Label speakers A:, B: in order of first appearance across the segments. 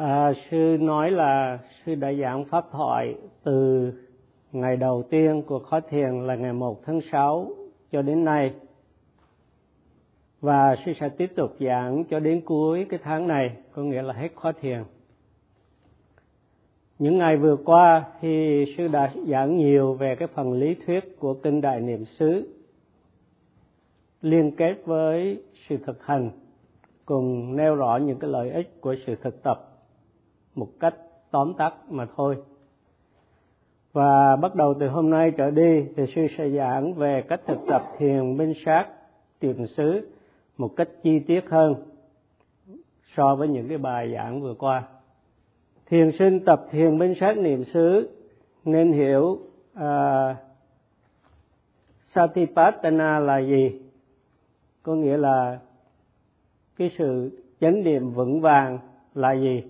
A: À, sư nói là sư đã giảng pháp thoại từ ngày đầu tiên của khóa thiền là ngày 1 tháng 6 cho đến nay. Và sư sẽ tiếp tục giảng cho đến cuối cái tháng này, có nghĩa là hết khóa thiền. Những ngày vừa qua thì sư đã giảng nhiều về cái phần lý thuyết của kinh Đại Niệm xứ liên kết với sự thực hành cùng nêu rõ những cái lợi ích của sự thực tập một cách tóm tắt mà thôi. Và bắt đầu từ hôm nay trở đi thì sư sẽ giảng về cách thực tập thiền minh sát tiềm xứ một cách chi tiết hơn so với những cái bài giảng vừa qua. Thiền sinh tập thiền minh sát niệm xứ nên hiểu uh, Satipatthana là gì? Có nghĩa là cái sự chánh niệm vững vàng là gì?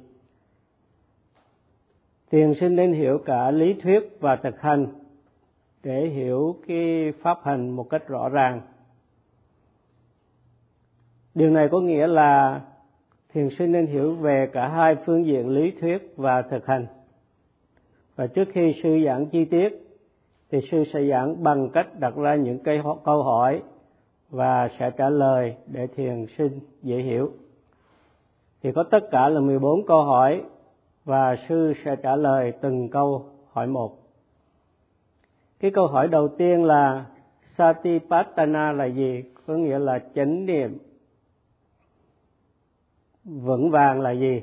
A: Thiền sinh nên hiểu cả lý thuyết và thực hành để hiểu cái pháp hành một cách rõ ràng. Điều này có nghĩa là thiền sinh nên hiểu về cả hai phương diện lý thuyết và thực hành. Và trước khi sư giảng chi tiết, thì sư sẽ giảng bằng cách đặt ra những cái câu hỏi và sẽ trả lời để thiền sinh dễ hiểu. Thì có tất cả là 14 câu hỏi và sư sẽ trả lời từng câu hỏi một. Cái câu hỏi đầu tiên là, Satipatthana là gì? Có nghĩa là chánh niệm vững vàng là gì?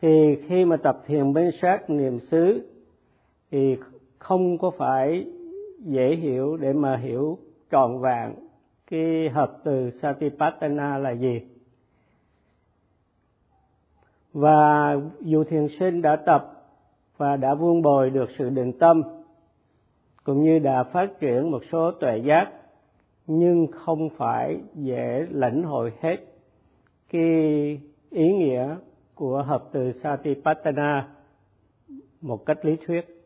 A: Thì khi mà tập thiền bên sát niệm xứ, thì không có phải dễ hiểu để mà hiểu trọn vẹn cái hợp từ Satipatthana là gì và dù thiền sinh đã tập và đã vuông bồi được sự định tâm, cũng như đã phát triển một số tuệ giác, nhưng không phải dễ lãnh hội hết cái ý nghĩa của hợp từ Satipatthana một cách lý thuyết.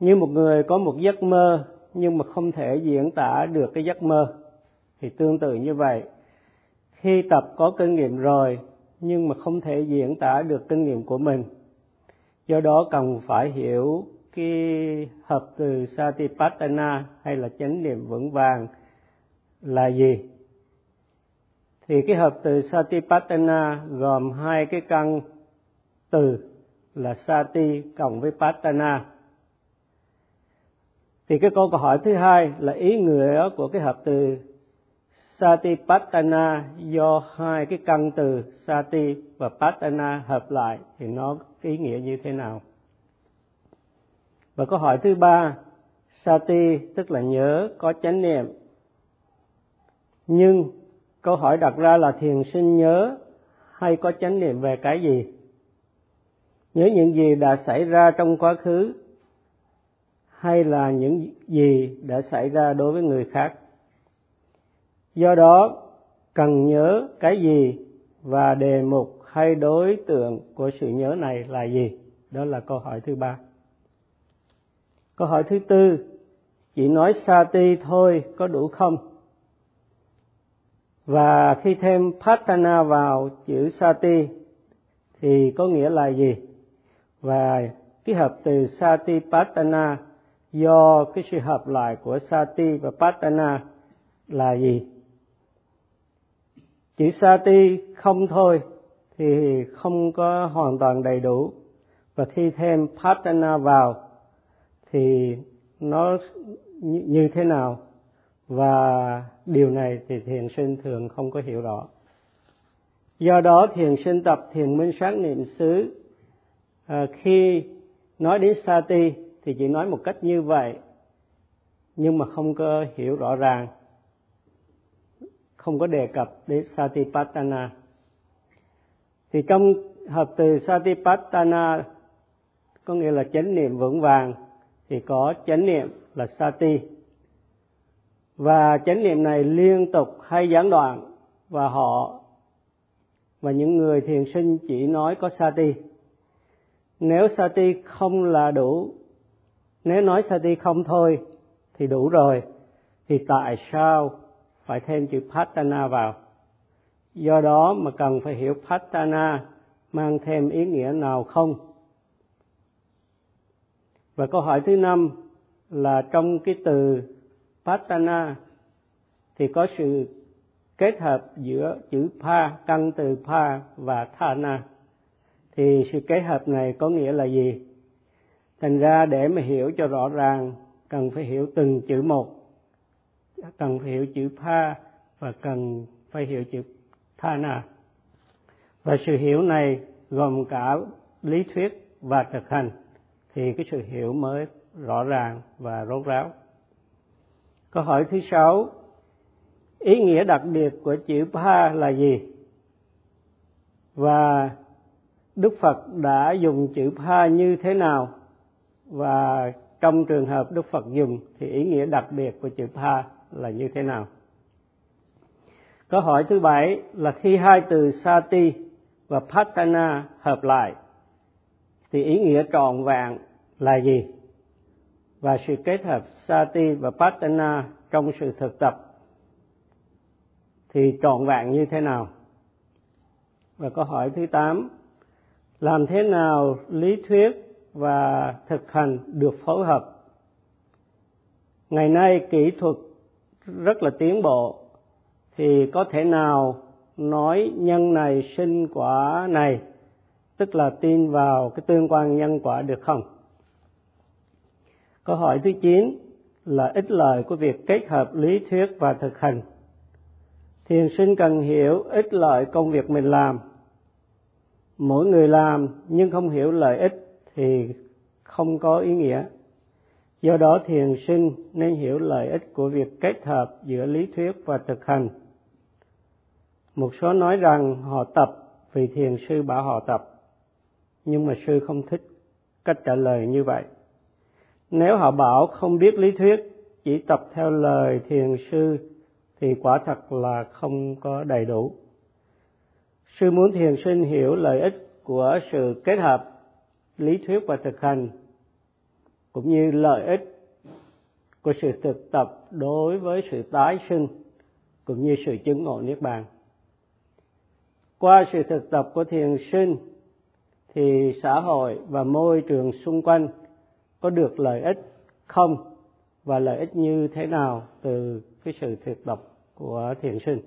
A: Như một người có một giấc mơ nhưng mà không thể diễn tả được cái giấc mơ, thì tương tự như vậy khi tập có kinh nghiệm rồi nhưng mà không thể diễn tả được kinh nghiệm của mình. Do đó cần phải hiểu cái hợp từ satipatthana hay là chánh niệm vững vàng là gì. Thì cái hợp từ satipatthana gồm hai cái căn từ là sati cộng với patthana thì cái câu hỏi thứ hai là ý nghĩa của cái hợp từ Satipatthana do hai cái căn từ Sati và Patthana hợp lại thì nó ý nghĩa như thế nào? Và câu hỏi thứ ba, Sati tức là nhớ, có chánh niệm. Nhưng câu hỏi đặt ra là thiền sinh nhớ hay có chánh niệm về cái gì? Nhớ những gì đã xảy ra trong quá khứ hay là những gì đã xảy ra đối với người khác? Do đó, cần nhớ cái gì và đề mục hay đối tượng của sự nhớ này là gì? Đó là câu hỏi thứ ba. Câu hỏi thứ tư, chỉ nói sati thôi có đủ không? Và khi thêm patana vào chữ sati thì có nghĩa là gì? Và cái hợp từ sati patana do cái sự hợp lại của sati và patana là gì? Chỉ sati không thôi thì không có hoàn toàn đầy đủ. Và khi thêm patana vào thì nó như thế nào? Và điều này thì thiền sinh thường không có hiểu rõ. Do đó thiền sinh tập thiền minh sát niệm xứ à, khi nói đến sati thì chỉ nói một cách như vậy nhưng mà không có hiểu rõ ràng không có đề cập đến Satipatthana. Thì trong hợp từ Satipatthana có nghĩa là chánh niệm vững vàng thì có chánh niệm là Sati. Và chánh niệm này liên tục hay gián đoạn và họ và những người thiền sinh chỉ nói có Sati. Nếu Sati không là đủ, nếu nói Sati không thôi thì đủ rồi, thì tại sao phải thêm chữ patana vào do đó mà cần phải hiểu Patana mang thêm ý nghĩa nào không? Và câu hỏi thứ năm là trong cái từ Patana thì có sự kết hợp giữa chữ Pa, căn từ Pa và Thana. Thì sự kết hợp này có nghĩa là gì? Thành ra để mà hiểu cho rõ ràng cần phải hiểu từng chữ một. Cần phải hiểu chữ Pa và cần phải hiểu chữ Thana. Và sự hiểu này gồm cả lý thuyết và thực hành thì cái sự hiểu mới rõ ràng và rốt ráo. Câu hỏi thứ sáu, ý nghĩa đặc biệt của chữ Pa là gì? Và Đức Phật đã dùng chữ Pa như thế nào? Và trong trường hợp Đức Phật dùng thì ý nghĩa đặc biệt của chữ Pa là như thế nào? Câu hỏi thứ bảy là khi hai từ Sati và Patana hợp lại, thì ý nghĩa trọn vẹn là gì? Và sự kết hợp Sati và Patana trong sự thực tập thì trọn vẹn như thế nào? Và câu hỏi thứ tám, làm thế nào lý thuyết và thực hành được phối hợp? Ngày nay kỹ thuật rất là tiến bộ, thì có thể nào nói nhân này sinh quả này, tức là tin vào cái tương quan nhân quả được không? Câu hỏi thứ chín là ích lợi của việc kết hợp lý thuyết và thực hành. Thiền sinh cần hiểu ích lợi công việc mình làm. Mỗi người làm nhưng không hiểu lợi ích thì không có ý nghĩa do đó thiền sinh nên hiểu lợi ích của việc kết hợp giữa lý thuyết và thực hành. Một số nói rằng họ tập vì thiền sư bảo họ tập, nhưng mà sư không thích cách trả lời như vậy. Nếu họ bảo không biết lý thuyết, chỉ tập theo lời thiền sư thì quả thật là không có đầy đủ. Sư muốn thiền sinh hiểu lợi ích của sự kết hợp lý thuyết và thực hành cũng như lợi ích của sự thực tập đối với sự tái sinh cũng như sự chứng ngộ niết bàn. Qua sự thực tập của thiền sinh thì xã hội và môi trường xung quanh có được lợi ích không và lợi ích như thế nào từ cái sự thực tập của thiền sinh?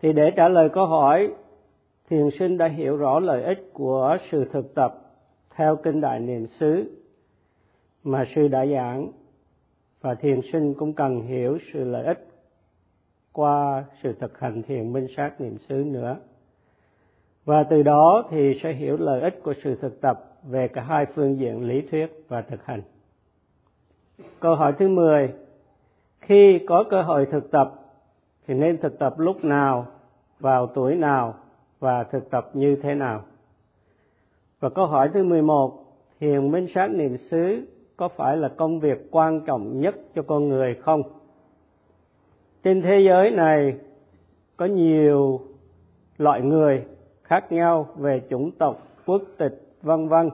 A: Thì để trả lời câu hỏi, thiền sinh đã hiểu rõ lợi ích của sự thực tập theo kinh đại niệm xứ, mà sư đã giảng, và thiền sinh cũng cần hiểu sự lợi ích qua sự thực hành thiền minh sát niệm xứ nữa. Và từ đó thì sẽ hiểu lợi ích của sự thực tập về cả hai phương diện lý thuyết và thực hành. Câu hỏi thứ 10 khi có cơ hội thực tập thì nên thực tập lúc nào, vào tuổi nào và thực tập như thế nào? Và câu hỏi thứ 11 thiền minh sát niệm xứ có phải là công việc quan trọng nhất cho con người không? Trên thế giới này, có nhiều loại người khác nhau về chủng tộc, quốc tịch, vân vân.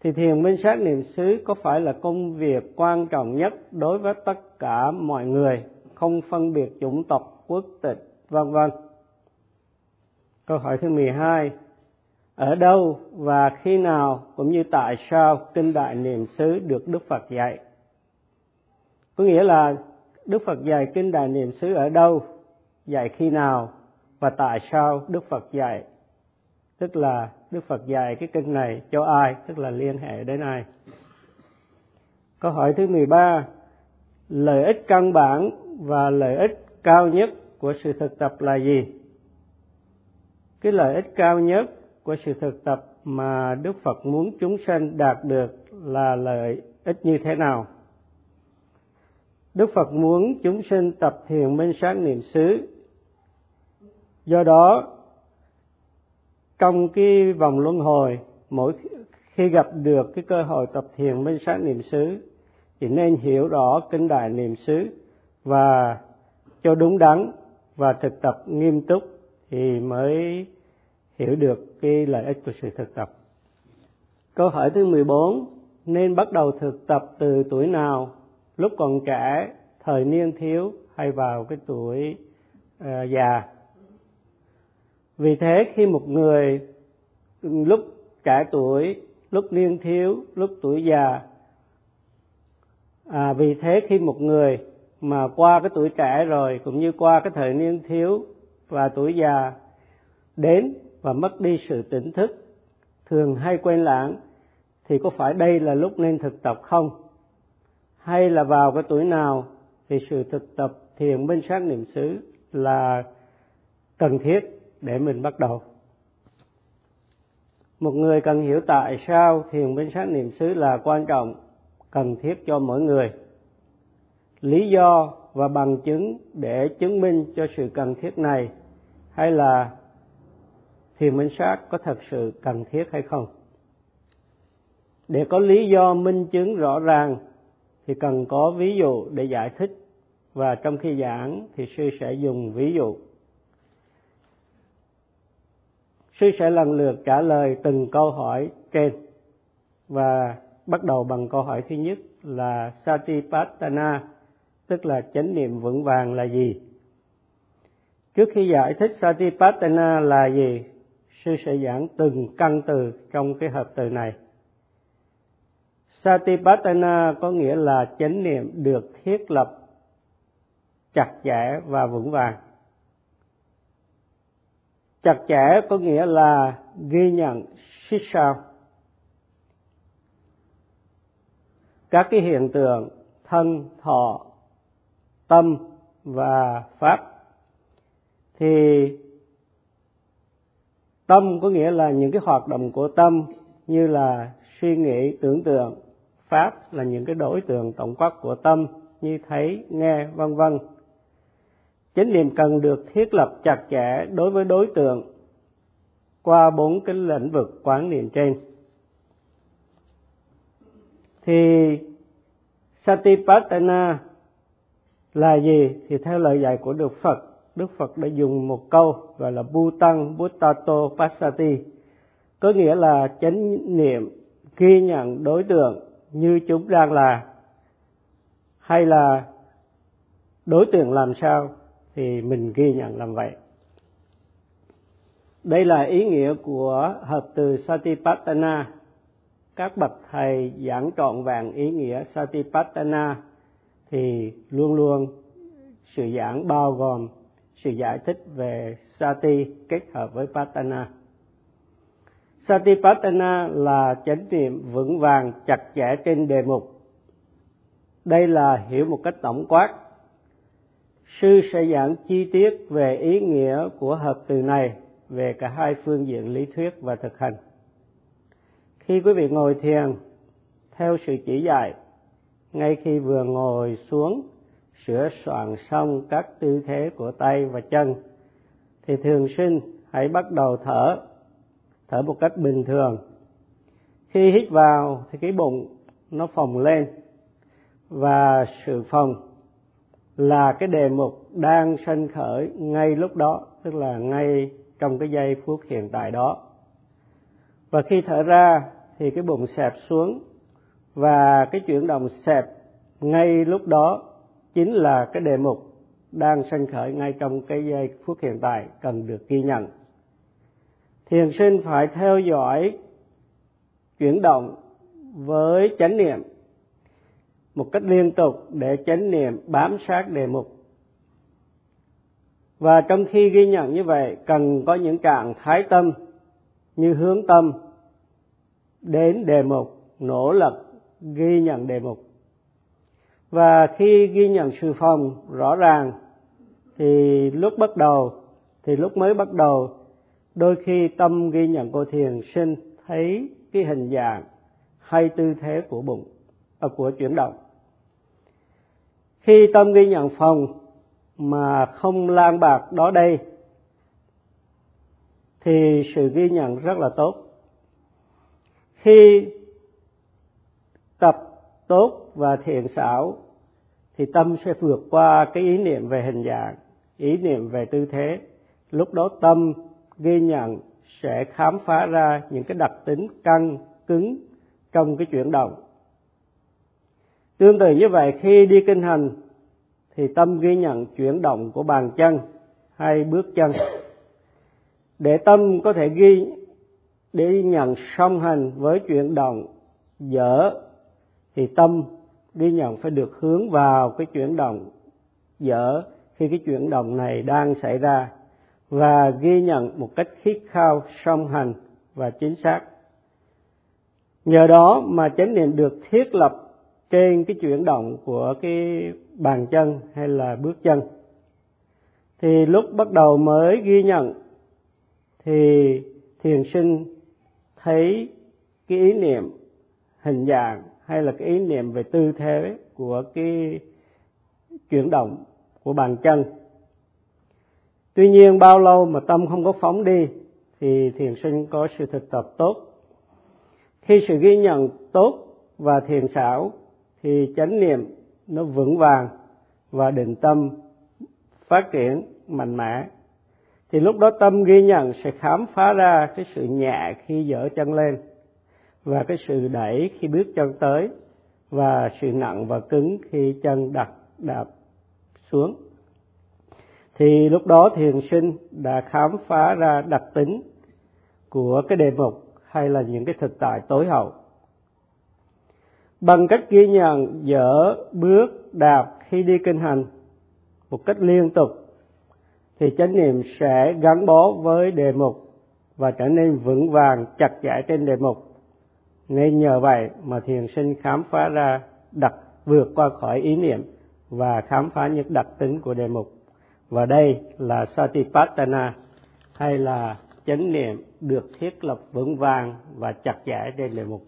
A: Thì thiền minh sát niệm xứ có phải là công việc quan trọng nhất đối với tất cả mọi người, không phân biệt chủng tộc, quốc tịch, vân vân? Câu hỏi thứ 12 ở đâu và khi nào cũng như tại sao kinh đại niệm xứ được đức phật dạy có nghĩa là Đức Phật dạy kinh Đại Niệm xứ ở đâu, dạy khi nào và tại sao Đức Phật dạy. Tức là Đức Phật dạy cái kinh này cho ai, tức là liên hệ đến ai. Câu hỏi thứ 13, lợi ích căn bản và lợi ích cao nhất của sự thực tập là gì? Cái lợi ích cao nhất của sự thực tập mà Đức Phật muốn chúng sanh đạt được là lợi ích như thế nào? Đức Phật muốn chúng sinh tập thiền minh sáng niệm xứ. Do đó, trong cái vòng luân hồi, mỗi khi gặp được cái cơ hội tập thiền minh sáng niệm xứ, thì nên hiểu rõ kinh đại niệm xứ và cho đúng đắn và thực tập nghiêm túc thì mới hiểu được cái lợi ích của sự thực tập. Câu hỏi thứ 14, nên bắt đầu thực tập từ tuổi nào lúc còn trẻ thời niên thiếu hay vào cái tuổi uh, già vì thế khi một người lúc trẻ tuổi lúc niên thiếu lúc tuổi già à, vì thế khi một người mà qua cái tuổi trẻ rồi cũng như qua cái thời niên thiếu và tuổi già đến và mất đi sự tỉnh thức, thường hay quên lãng, thì có phải đây là lúc nên thực tập không? Hay là vào cái tuổi nào thì sự thực tập thiền minh sát niệm xứ là cần thiết để mình bắt đầu? Một người cần hiểu tại sao thiền minh sát niệm xứ là quan trọng, cần thiết cho mỗi người. Lý do và bằng chứng để chứng minh cho sự cần thiết này hay là thiền minh sát có thật sự cần thiết hay không? Để có lý do minh chứng rõ ràng thì cần có ví dụ để giải thích. Và trong khi giảng thì sư sẽ dùng ví dụ. Sư sẽ lần lượt trả lời từng câu hỏi trên và bắt đầu bằng câu hỏi thứ nhất là satipatthana, tức là chánh niệm vững vàng là gì? Trước khi giải thích satipatthana là gì sư sẽ giảng từng căn từ trong cái hợp từ này. Satipatthana có nghĩa là chánh niệm được thiết lập chặt chẽ và vững vàng. Chặt chẽ có nghĩa là ghi nhận, xích sao. Các cái hiện tượng thân, thọ, tâm và pháp thì tâm có nghĩa là những cái hoạt động của tâm, như là suy nghĩ, tưởng tượng. Pháp là những cái đối tượng tổng quát của tâm, như thấy, nghe, vân vân. Chánh niệm cần được thiết lập chặt chẽ đối với đối tượng qua bốn cái lĩnh vực quán niệm trên. Thì satipatthana là gì? Thì theo lời dạy của đức phật đức phật đã dùng một câu gọi là bhutang buttato passati. Có nghĩa là chánh niệm, ghi nhận đối tượng như chúng đang là. Hay là đối tượng làm sao thì mình ghi nhận làm vậy. Đây là ý nghĩa của hợp từ satipatthana. Các bậc thầy giảng trọn vẹn ý nghĩa satipatthana thì luôn luôn sự giảng bao gồm sự giải thích về sati kết hợp với patana. Satipatthana là chánh niệm vững vàng, chặt chẽ trên đề mục. Đây là hiểu một cách tổng quát. Sư sẽ giảng chi tiết về ý nghĩa của hợp từ này về cả hai phương diện lý thuyết và thực hành. Khi quý vị ngồi thiền, theo sự chỉ dạy, ngay khi vừa ngồi xuống sửa soạn xong các tư thế của tay và chân, thì thường sinh hãy bắt đầu thở thở một cách bình thường. Khi hít vào thì cái bụng nó phồng lên và sự phồng là cái đề mục đang sanh khởi ngay lúc đó, tức là ngay trong cái giây phút hiện tại đó. Và khi thở ra thì cái bụng xẹp xuống và cái chuyển động xẹp ngay lúc đó chính là cái đề mục đang sanh khởi ngay trong cái giây phút hiện tại cần được ghi nhận. Thiền sinh phải theo dõi chuyển động với chánh niệm một cách liên tục để chánh niệm bám sát đề mục. Và trong khi ghi nhận như vậy, cần có những trạng thái tâm như hướng tâm đến đề mục, nỗ lực ghi nhận đề mục và khi ghi nhận sự phòng rõ ràng thì lúc bắt đầu thì lúc mới bắt đầu đôi khi tâm ghi nhận cô thiền sinh thấy cái hình dạng hay tư thế của bụng à, của chuyển động. Khi tâm ghi nhận phòng mà không lan bạc đó đây thì sự ghi nhận rất là tốt. Khi tập tốt và thiện xảo, thì tâm sẽ vượt qua cái ý niệm về hình dạng, ý niệm về tư thế. Lúc đó tâm ghi nhận sẽ khám phá ra những cái đặc tính căng, cứng trong cái chuyển động. Tương tự như vậy, khi đi kinh hành, thì tâm ghi nhận chuyển động của bàn chân hay bước chân. Để tâm có thể ghi để nhận song hành với chuyển động, dở thì tâm ghi nhận phải được hướng vào cái chuyển động dở khi cái chuyển động này đang xảy ra và ghi nhận một cách khít khao, song hành và chính xác. Nhờ đó mà chánh niệm được thiết lập trên cái chuyển động của cái bàn chân hay là bước chân. Thì lúc bắt đầu mới ghi nhận thì thiền sinh thấy cái ý niệm hình dạng hay là cái ý niệm về tư thế của cái chuyển động của bàn chân. Tuy nhiên bao lâu mà tâm không có phóng đi thì thiền sinh có sự thực tập tốt. Khi sự ghi nhận tốt và thiền xảo thì chánh niệm nó vững vàng và định tâm phát triển mạnh mẽ. Thì lúc đó tâm ghi nhận sẽ khám phá ra cái sự nhẹ khi dở chân lên và cái sự đẩy khi bước chân tới, và sự nặng và cứng khi chân đặt, đạp xuống. Thì lúc đó thiền sinh đã khám phá ra đặc tính của cái đề mục hay là những cái thực tại tối hậu. Bằng cách ghi nhận dở bước đạp khi đi kinh hành một cách liên tục, thì chánh niệm sẽ gắn bó với đề mục và trở nên vững vàng chặt chẽ trên đề mục nên nhờ vậy mà thiền sinh khám phá ra đặc vượt qua khỏi ý niệm và khám phá những đặc tính của đề mục. Và đây là satipatthana, hay là chánh niệm được thiết lập vững vàng và chặt chẽ trên đề mục.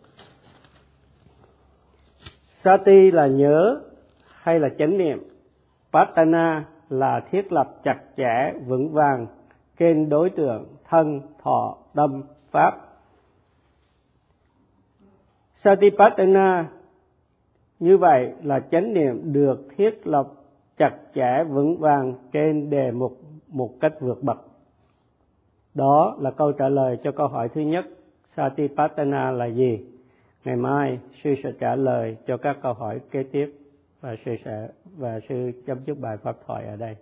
A: Sati là nhớ hay là chánh niệm? Patana là thiết lập chặt chẽ, vững vàng trên đối tượng thân, thọ, tâm, pháp satipatthana. Như vậy là chánh niệm được thiết lập chặt chẽ, vững vàng trên đề mục một cách vượt bậc. Đó là câu trả lời cho câu hỏi thứ nhất, satipatthana là gì? Ngày mai, sư sẽ trả lời cho các câu hỏi kế tiếp và sư sẽ, và sư chấm dứt bài pháp thoại ở đây.